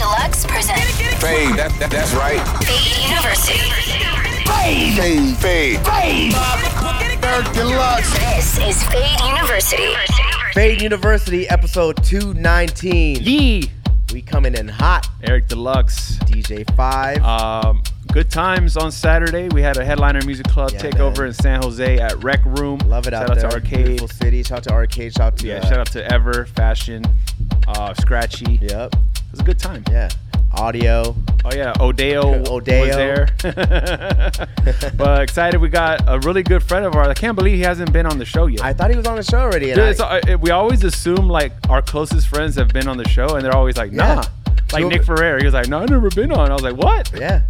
Deluxe presents Fade, that, that, that's right. Fade University. Fade, fade, fade. Eric Deluxe. This is Fade University. Fade University, episode 219. Yee! We coming in hot. Eric Deluxe. DJ 5. Um, good times on Saturday. We had a headliner music club Yeah, takeover man. in San Jose at Rec Room. Love it Shout out out there. to Arcade. Beautiful city. Shout out to Arcade. Shout out to Yeah, uh, shout out to Ever Fashion, uh, Scratchy. Yep. It was a good time. Yeah. Audio. Oh yeah, Odeo, Odeo. was there. but excited, we got a really good friend of ours. I can't believe he hasn't been on the show yet. I thought he was on the show already. Dude, I- uh, it- we always assume like our closest friends have been on the show, and they're always like, Yeah. nah. Like Two- Nick Ferrer, he was like, no, I've never been on. I was like, what? yeah.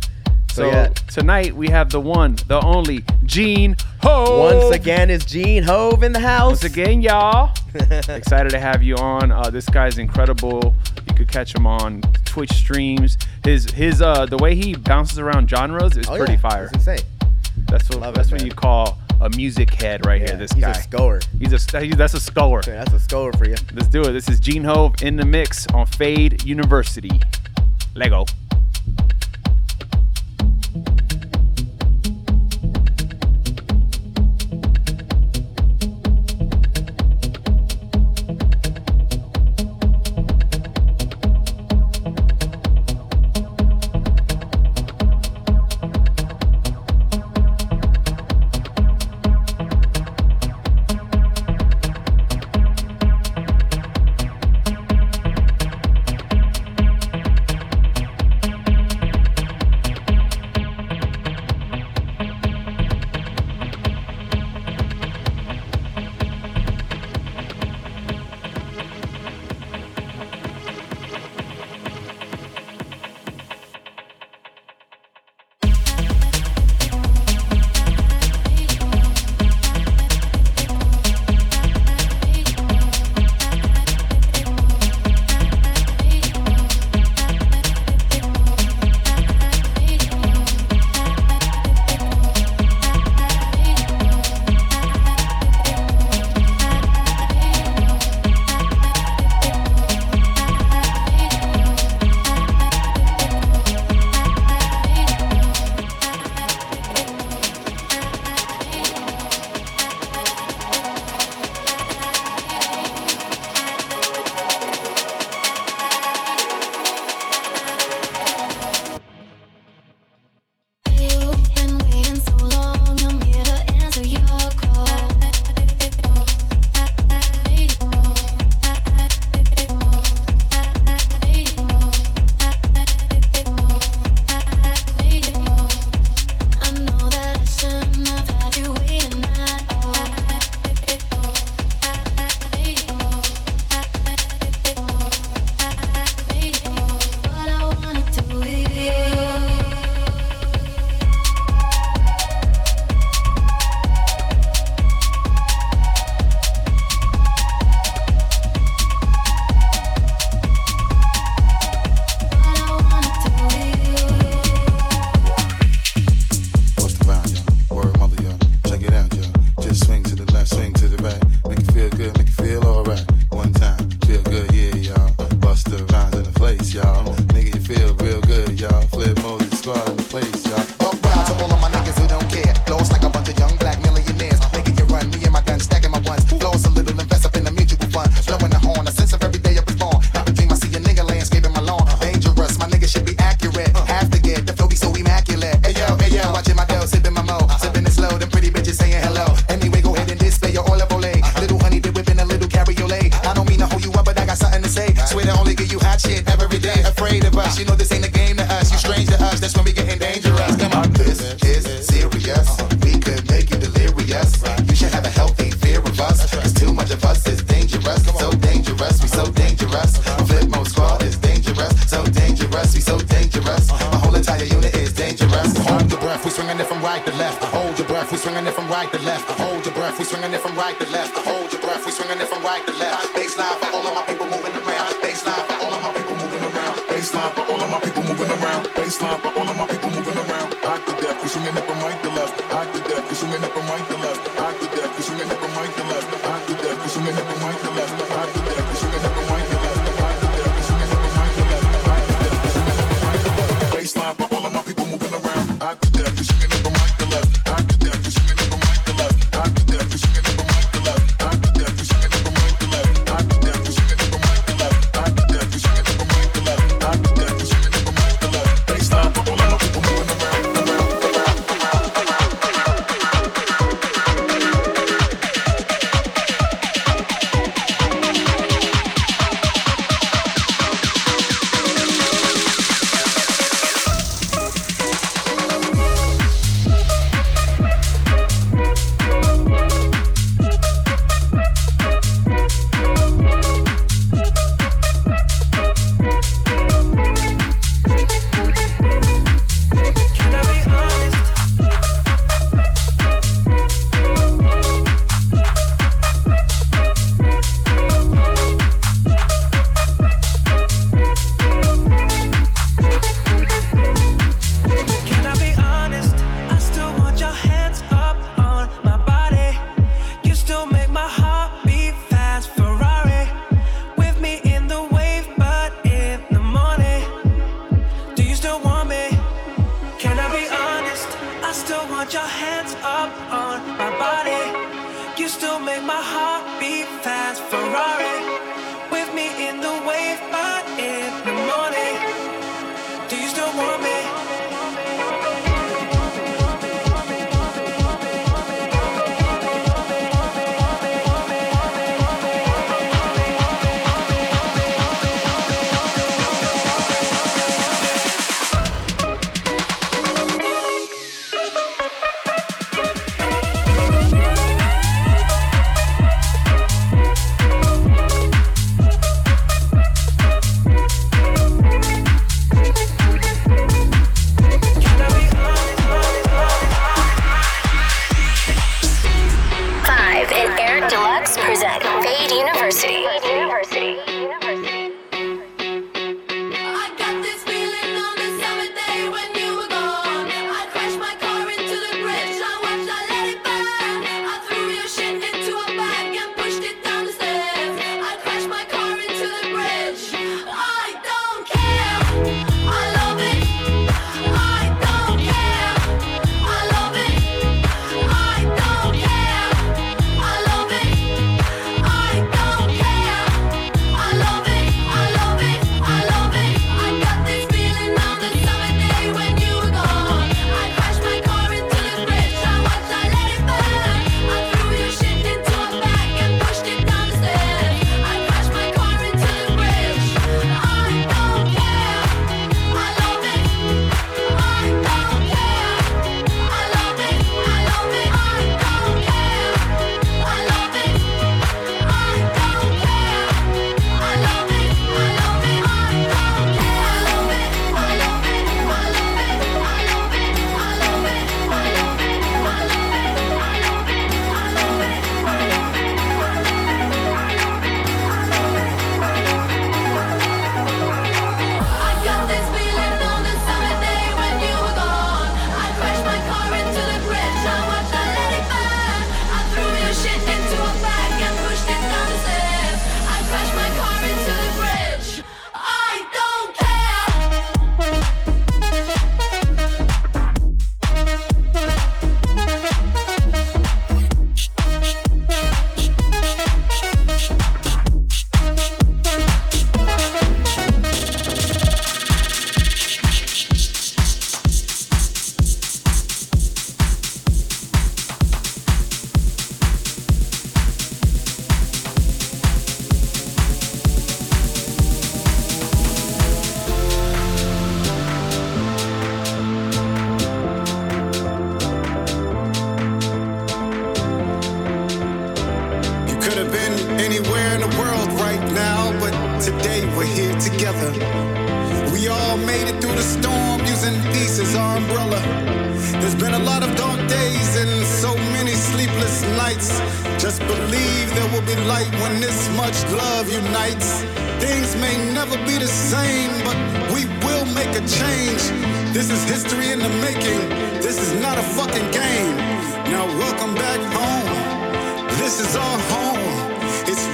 So, So, yeah. tonight we have the one, the only Gene Ho. Once again, is Gene Hove in the house. once again, y'all. Excited to have you on. Uh, this guy's incredible. You could catch him on Twitch streams. His his uh the way he bounces around genres is Oh, pretty yeah. fire. It's insane. That's what Love it, that's what man. you call a music head right Yeah, here. This he's guy. a scorer. He's a he- that's a scorer. Yeah, That's a scorer for you. Let's do it. This is Gene Hove in the mix on Fade University. Lego.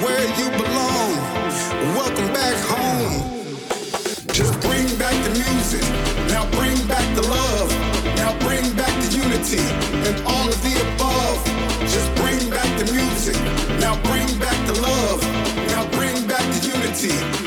where you belong. Welcome back home. Just bring back the music. Now bring back the love. Now bring back the unity and all of the above. Just bring back the music. Now bring back the love. Now bring back the unity.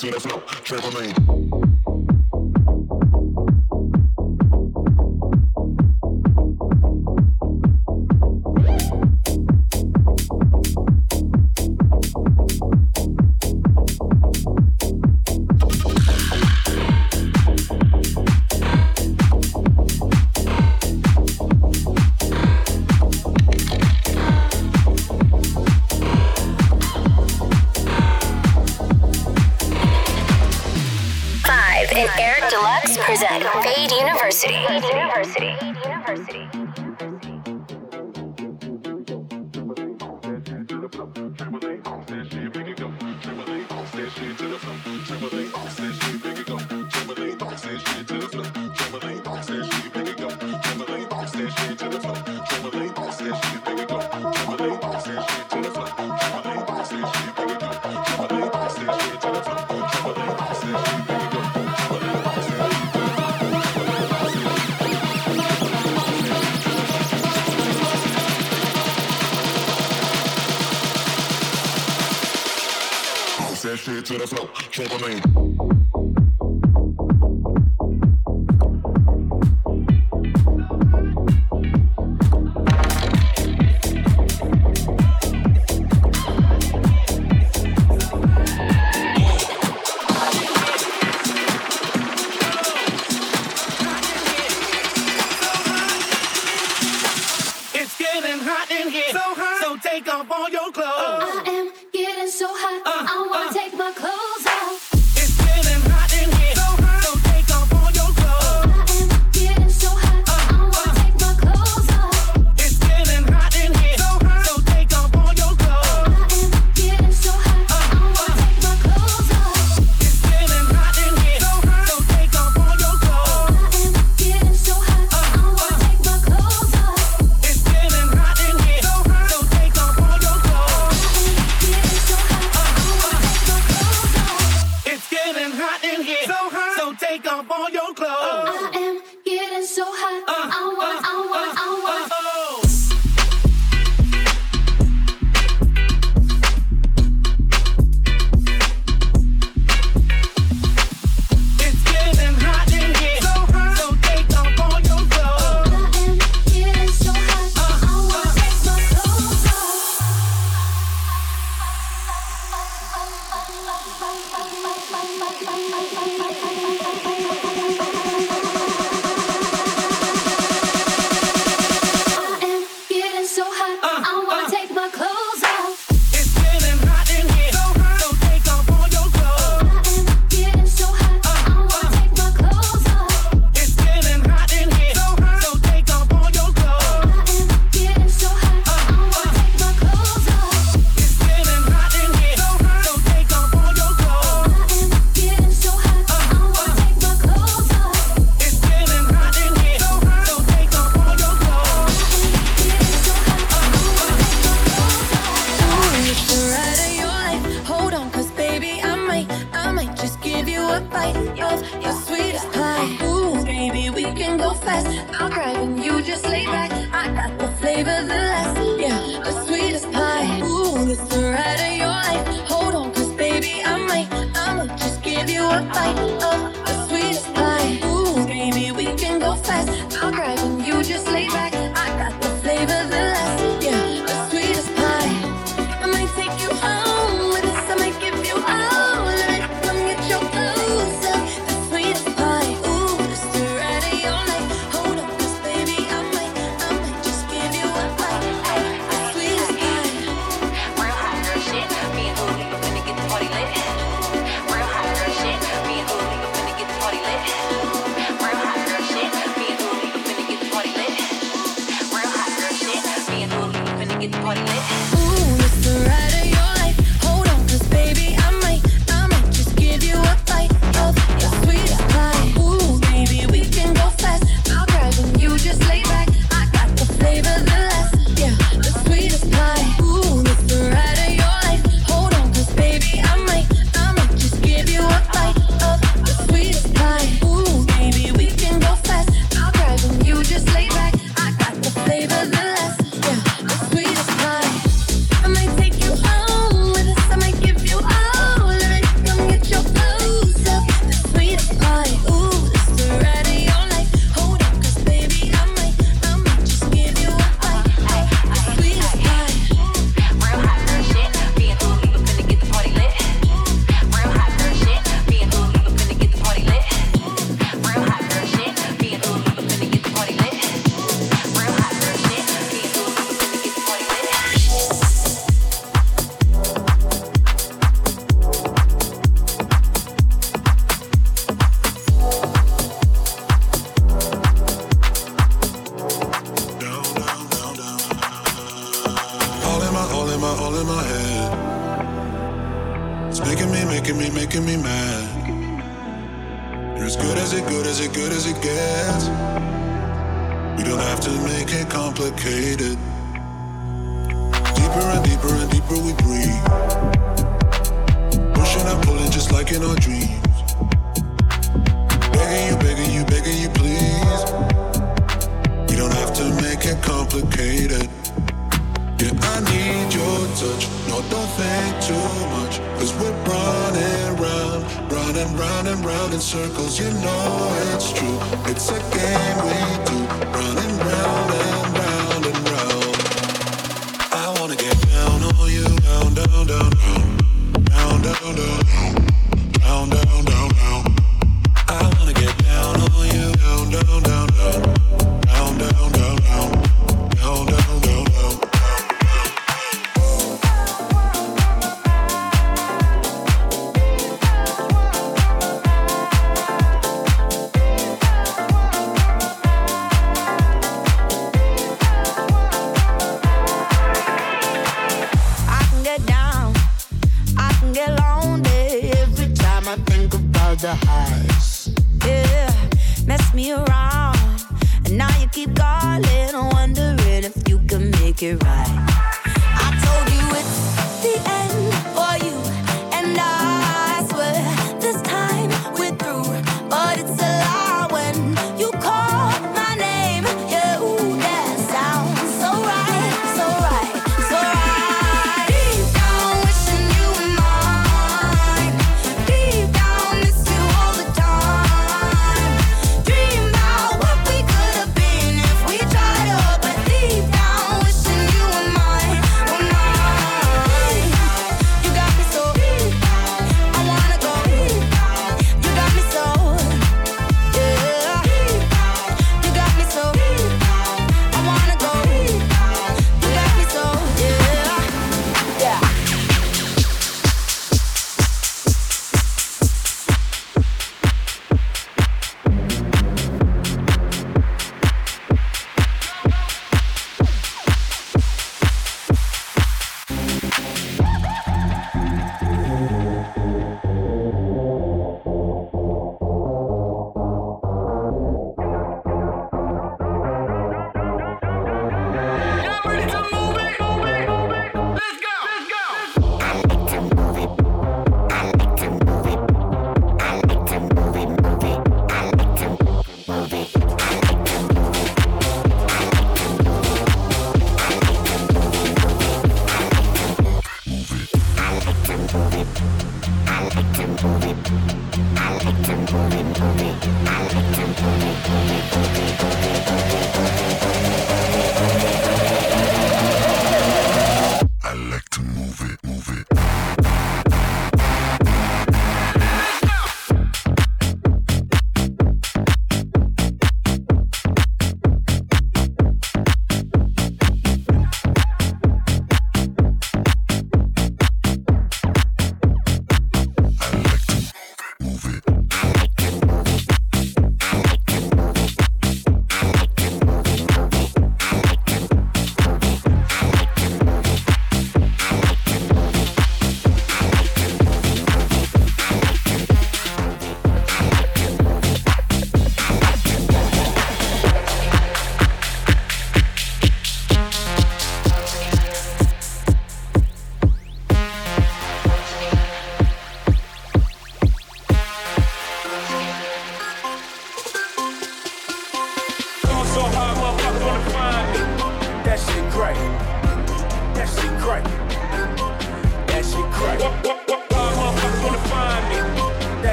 To the floor. Trampoline. To the floor. Trampoline. It's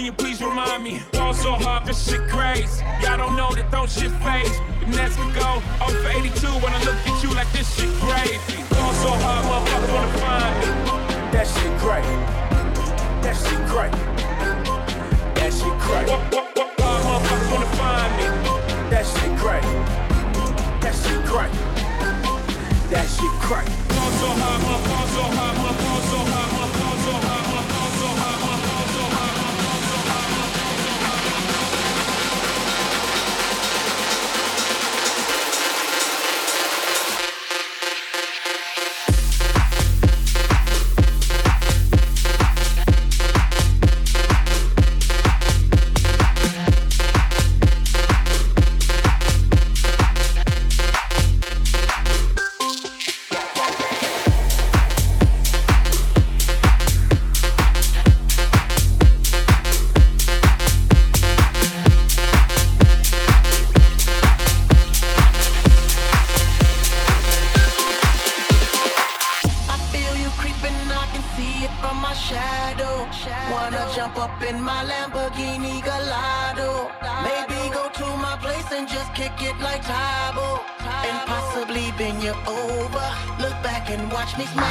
Can you please remind me? Fall so hard, this shit crazy. Y'all don't know that those shit phase. And that's the go. Up for 82 when I look at you like this shit crazy. Fall so hard, motherfuckers wanna find me. That shit crazy. That shit crazy. That shit crazy. Motherfuckers wanna find me. That shit crazy. That shit crazy. That shit. Fall so hard, fall so hard,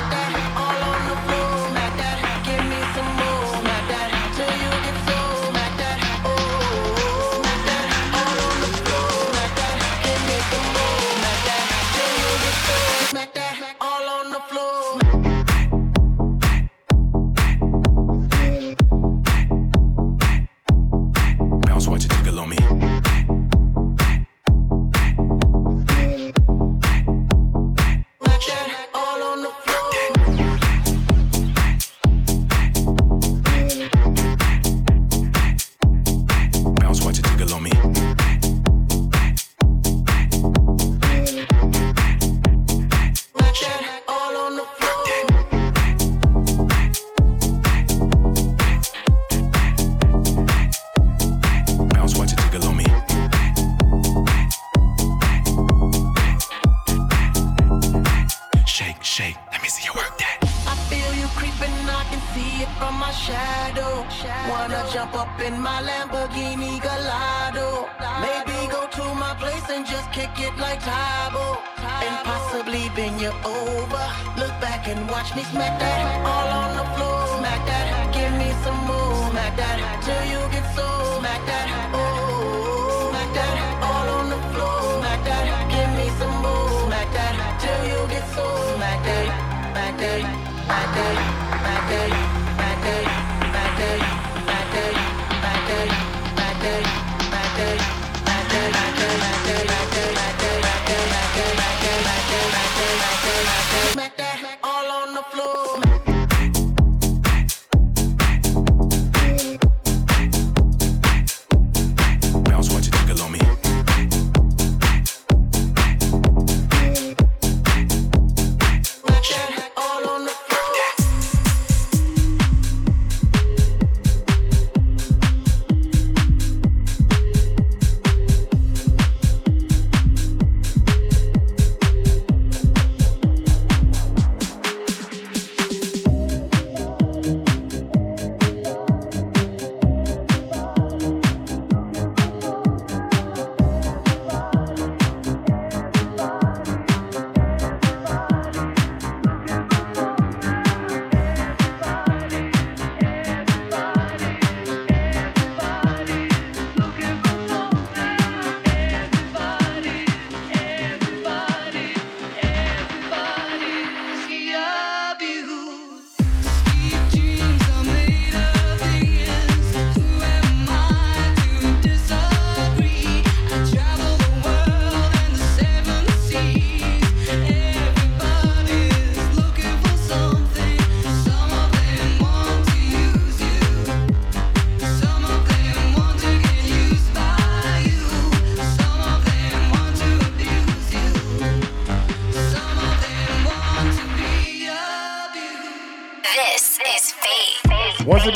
like that all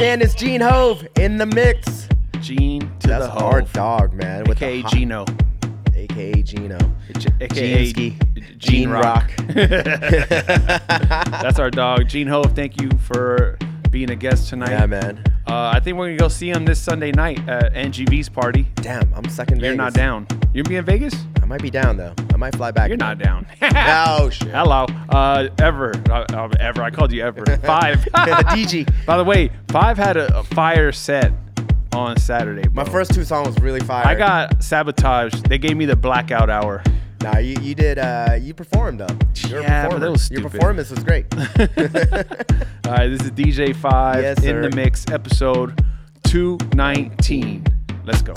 again, it's Gene Hove in the mix. Gene to That's the hard dog, man. With the AKA hot- Gino. AKA Gino. AKA Gene Gene, Gene Rock. That's our dog. Gene Hove, thank you for being a guest tonight. Yeah, man. Uh, I think we're going to go see him this Sunday night at NGV's party. Damn, I'm in You're Vegas. not down. You're going to be in Vegas? I might be down though. I might fly back. You're not down. oh shit. Hello. Uh, ever. Uh, uh, ever. I called you ever. Five. DG. By the way, Five had a, a fire set on Saturday. My first two songs was really fire. I got sabotaged. They gave me the blackout hour. Nah, you, you did. Uh, you performed though. You're Yeah, but that was Your performance was great. All right, this is DJ Five Yes, in the mix, episode 219. Let's go.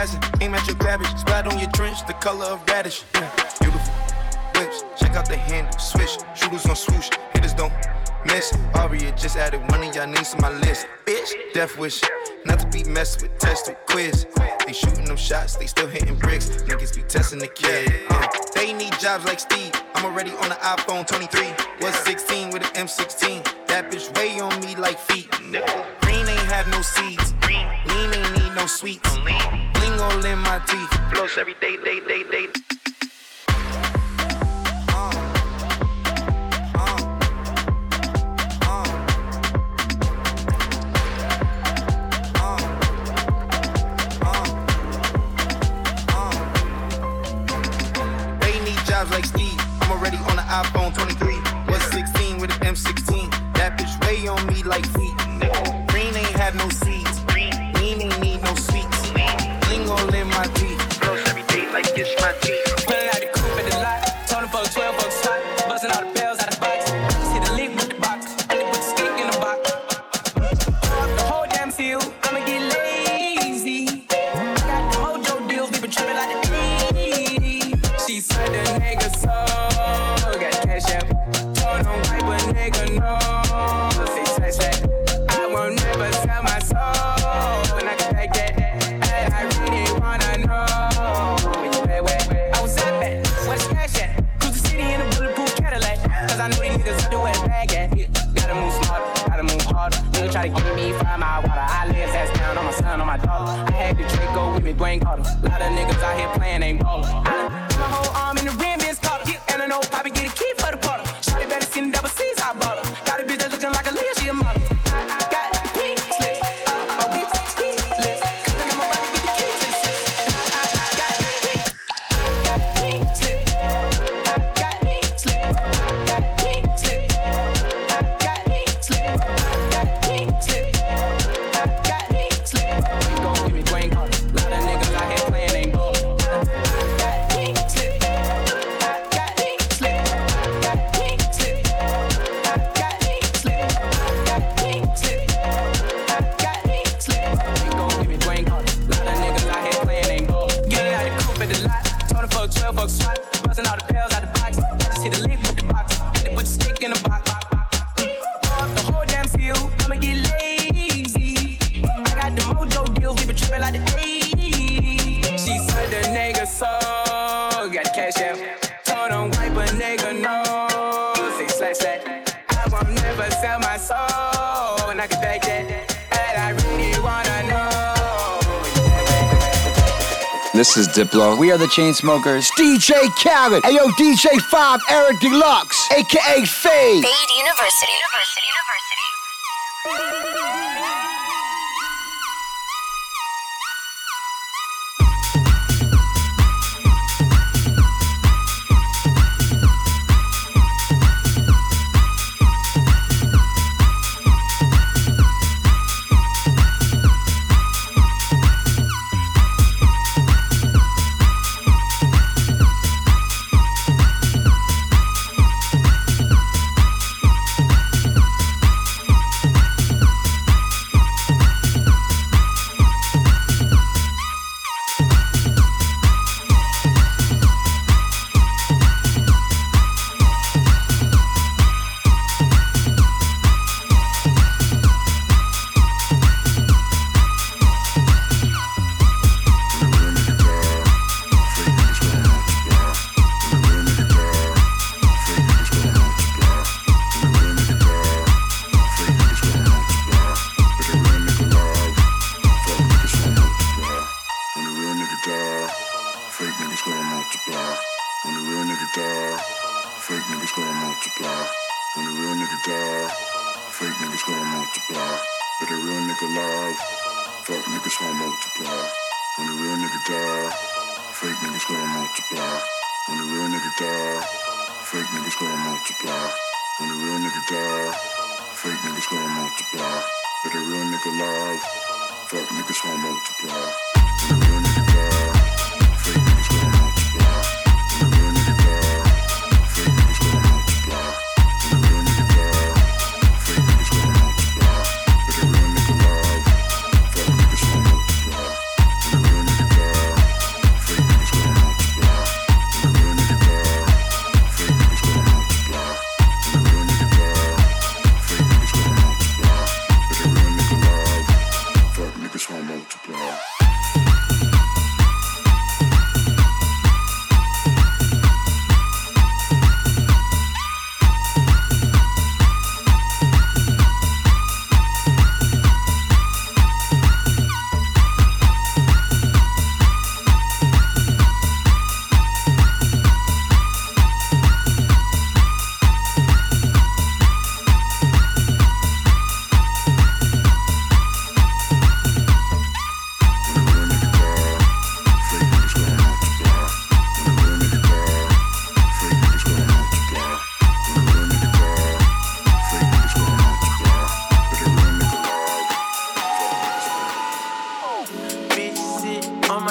Aim at your cabbage, splat on your trench, the color of radish. Yeah. Beautiful whips, check out the handle, switch. Shooters on swoosh, hitters don't miss. Aria just added one of y'all names to my list. Bitch, death wish, not to be messed with, tested, quiz. They shooting them shots, they still hitting bricks. Niggas be testing the kid. Uh, they need jobs like Steve. I'm already on the iPhone 23. Was 16 with an M16. That bitch weigh on me like feet have no seeds. Lean ain't need no sweets. Bling all in my teeth. Blows every day, day, day, day. like Steve. I'm already on the iPhone 23. Was 16 with an M16. That bitch weigh on me like feet got no seeds. He ain't need no sweets. He ain't gon' let my teeth. Close every day like it's my teeth. We are the Chainsmokers. DJ Khaled. Ayo, DJ 5, Eric Deluxe, aka Fade. Fade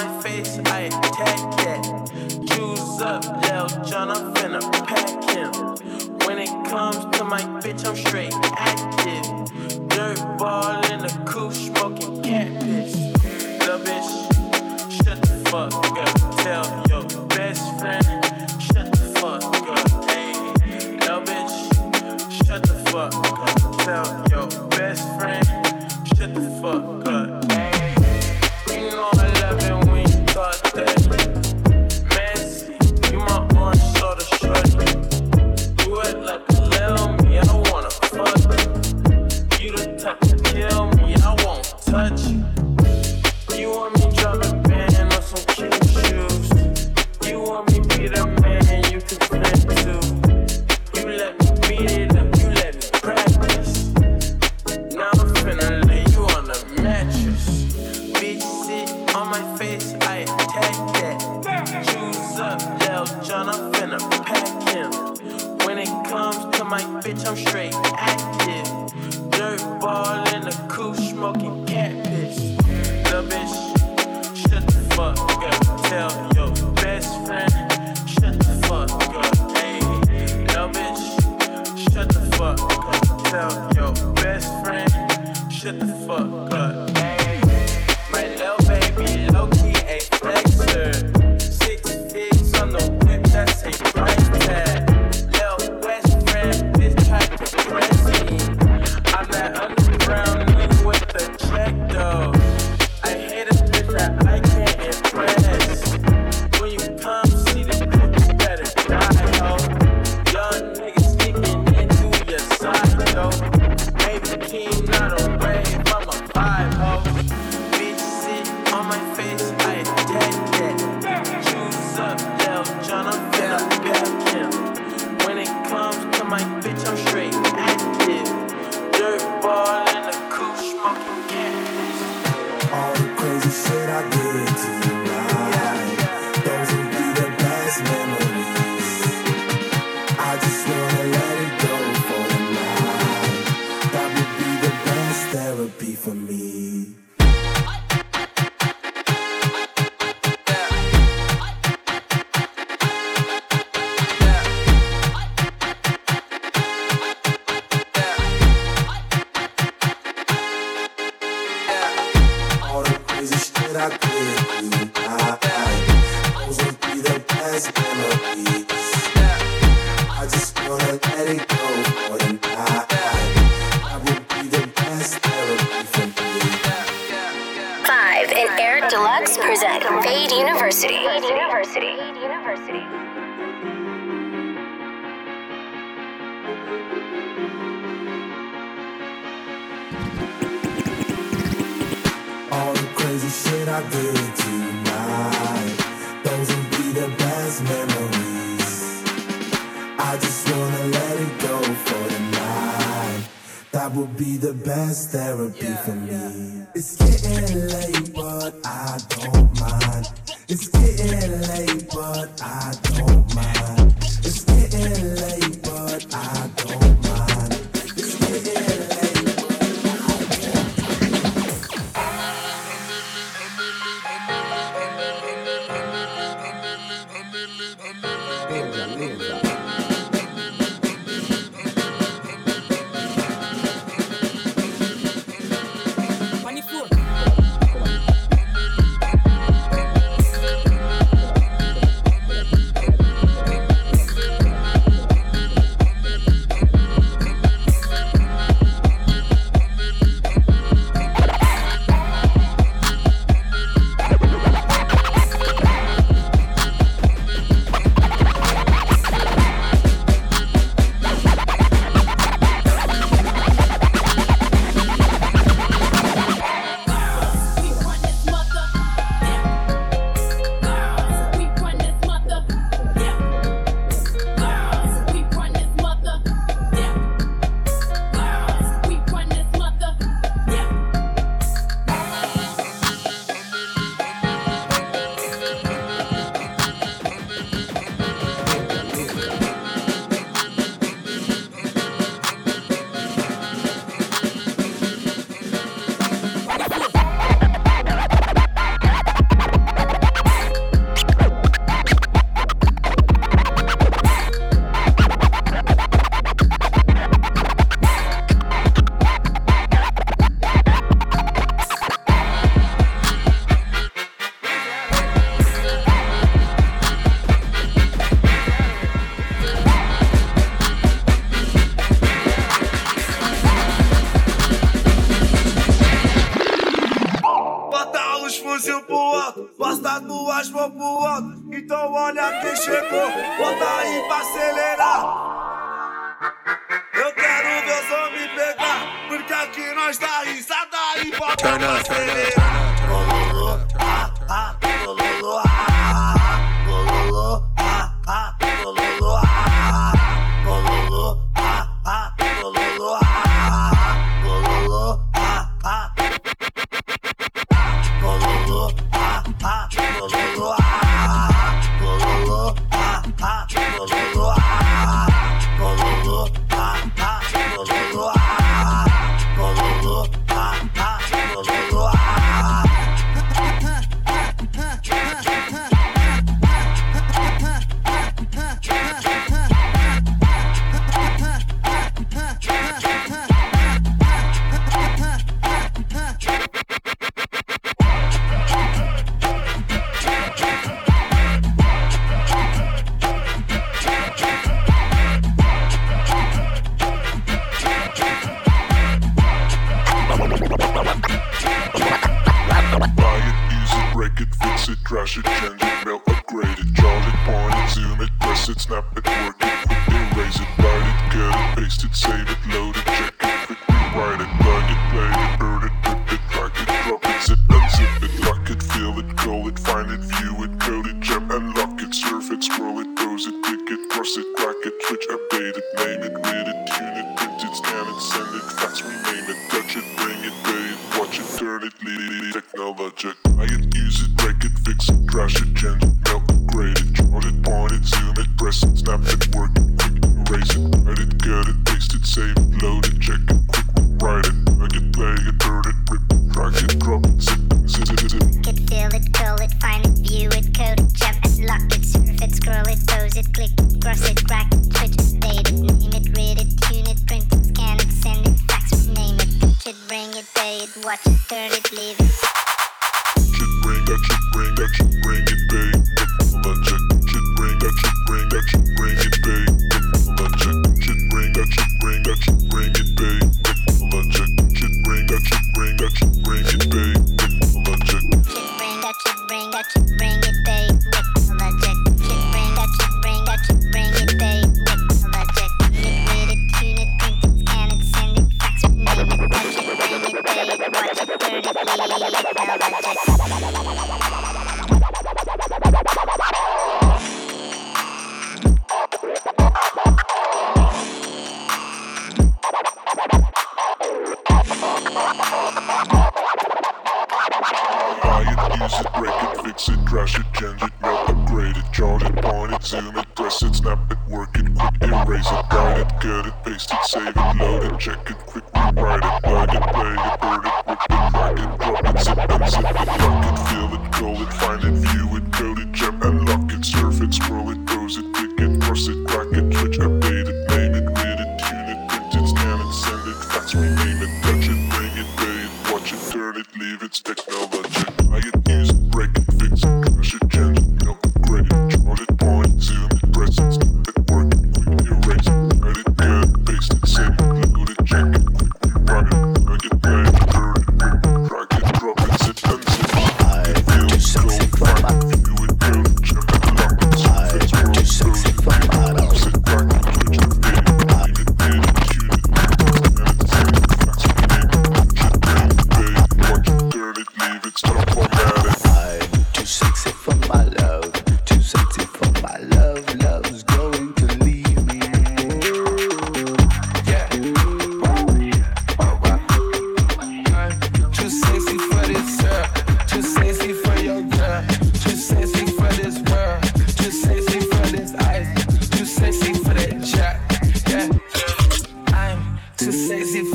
my face, I attack that. Choose up, Lil John, I'm finna pack him. When it comes to my bitch, I'm straight active. Dirt ball in the coupe, smoking cat piss. The bitch, shut the fuck up, tell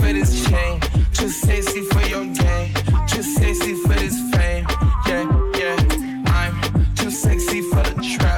for this chain, too sexy for your game, too sexy for this fame. Yeah, yeah, I'm too sexy for the trap.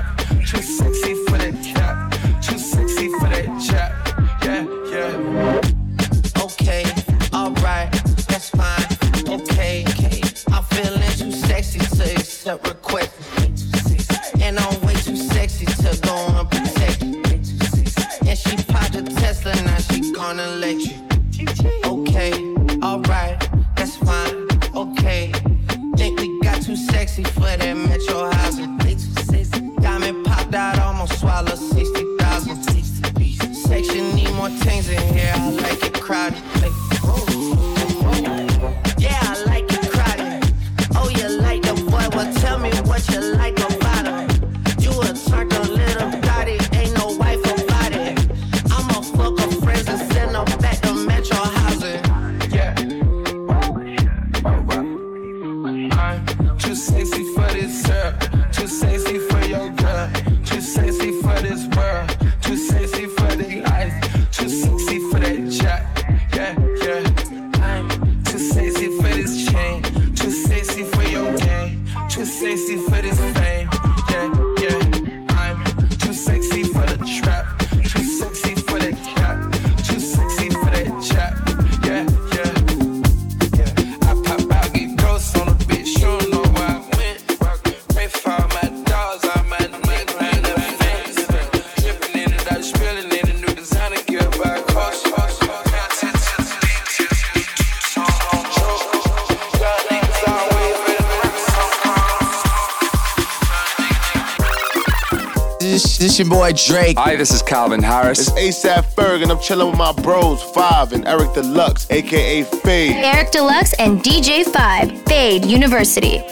Your boy Drake. Hi, this is Calvin Harris. It's ASAP Ferg, and I'm chilling with my bros, Five and Eric Deluxe, aka Fade. Eric Deluxe and DJ Five, Fade University.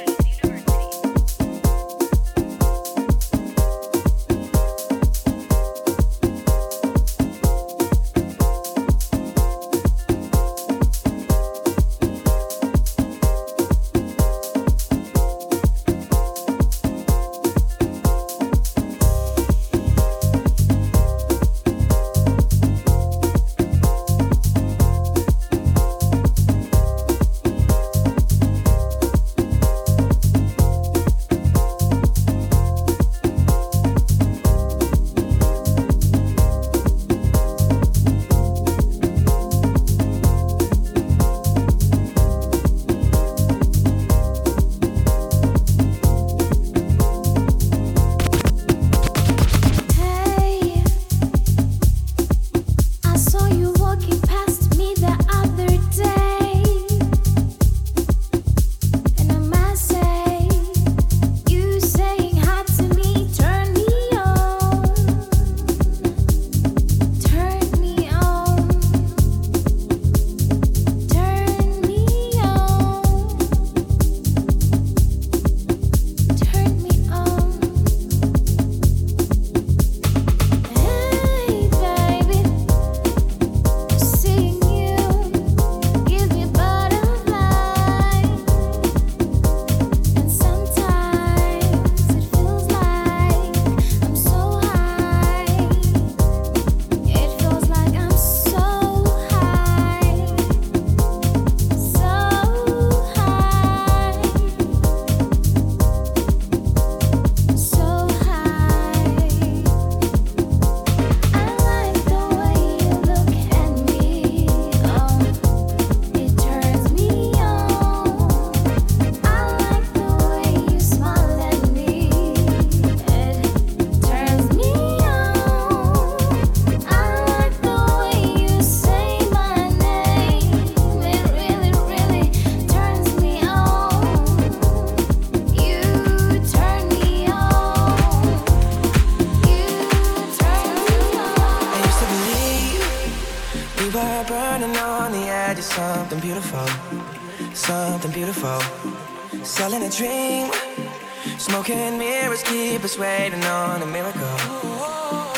just waiting on a miracle,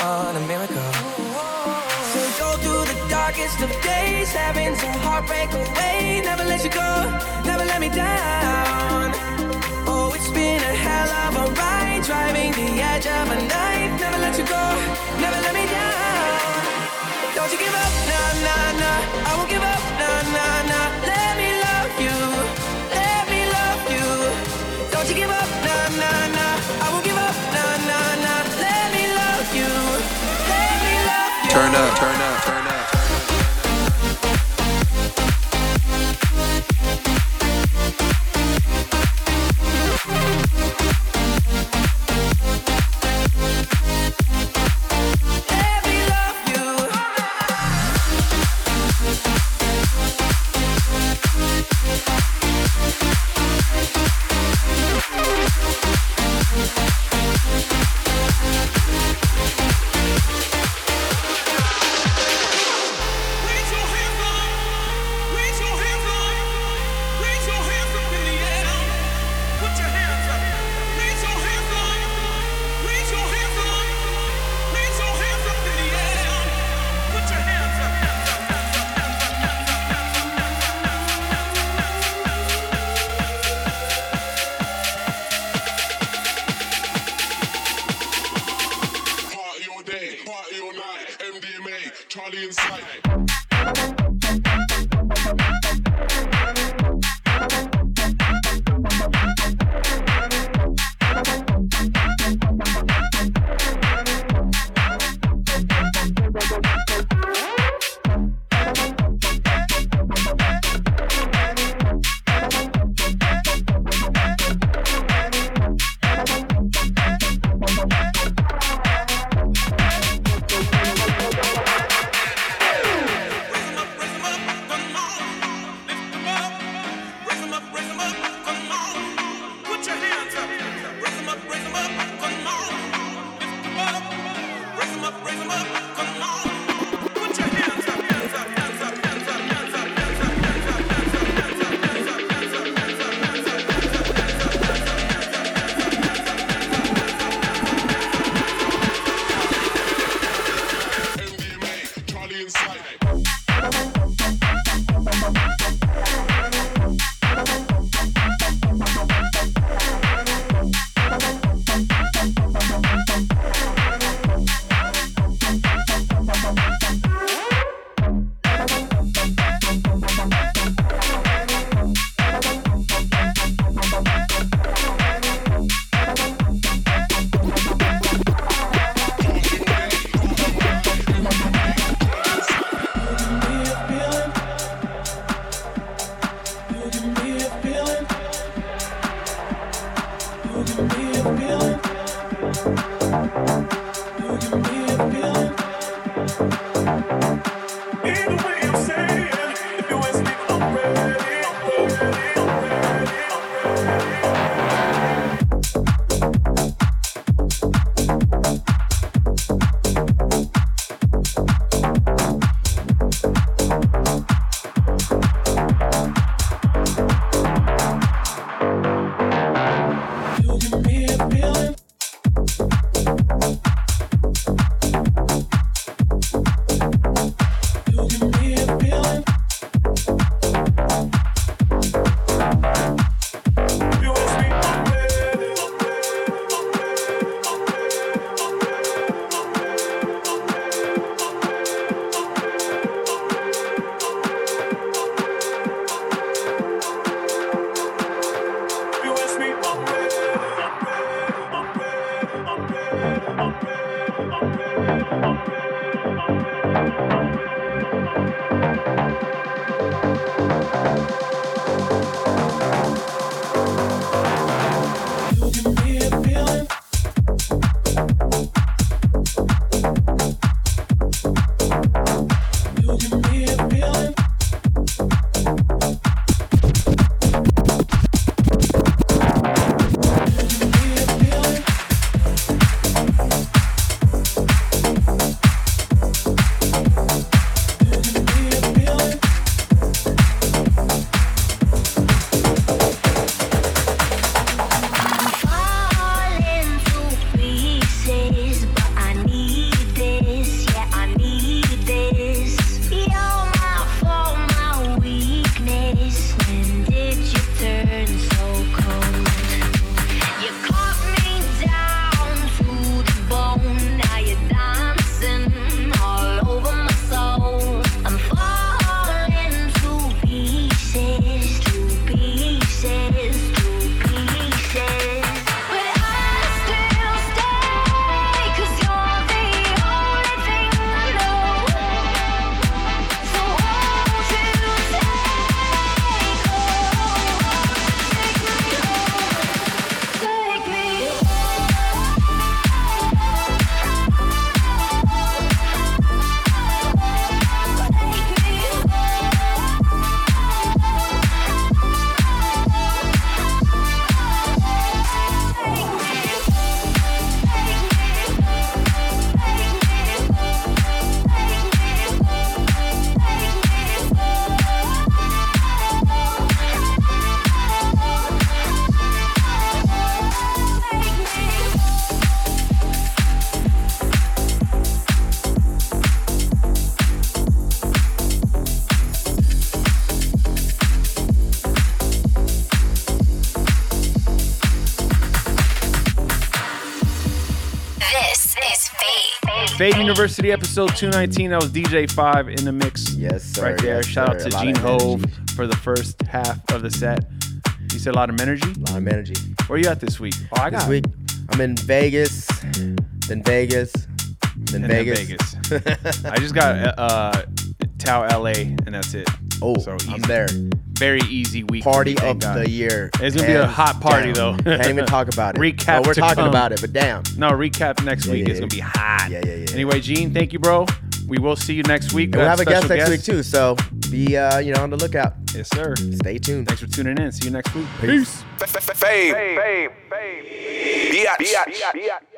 on a miracle. So go through the darkest of days, heaven's a heartbreak away. Never let you go, never let me down. Oh, it's been a hell of a ride, driving the edge of a knife. Never let you go, never let me down. Don't you give up now. Turn up. Turn Either way I'm saying, if you ask me. University episode 219. That was DJ Five in the mix. Yes, sir. Right there. yes, Shout out to Gene Hove for the first half of the set. You said a lot of energy. A lot of energy. Where you at this week? Oh, I got This week, I'm in Vegas, then Vegas, then And then Vegas. Vegas. I just got uh, Tao LA, and that's it. Oh, so I'm there. Very easy week. Party for of thank God. the year. It's gonna be a hot party down. though. Can't even talk about it. Recap. Well, we're to talking come. about it, but damn. No, recap next Yeah, week yeah, is gonna be hot. Yeah, yeah, yeah. Anyway, Gene, thank you, bro. We will see you next week. We'll have a guest special next week too, so be uh, you know on the lookout. Yes, sir. Stay tuned. Thanks for tuning in. See you next week. Peace. Peace. Fame. Fame. Fame. Biatch. Biatch.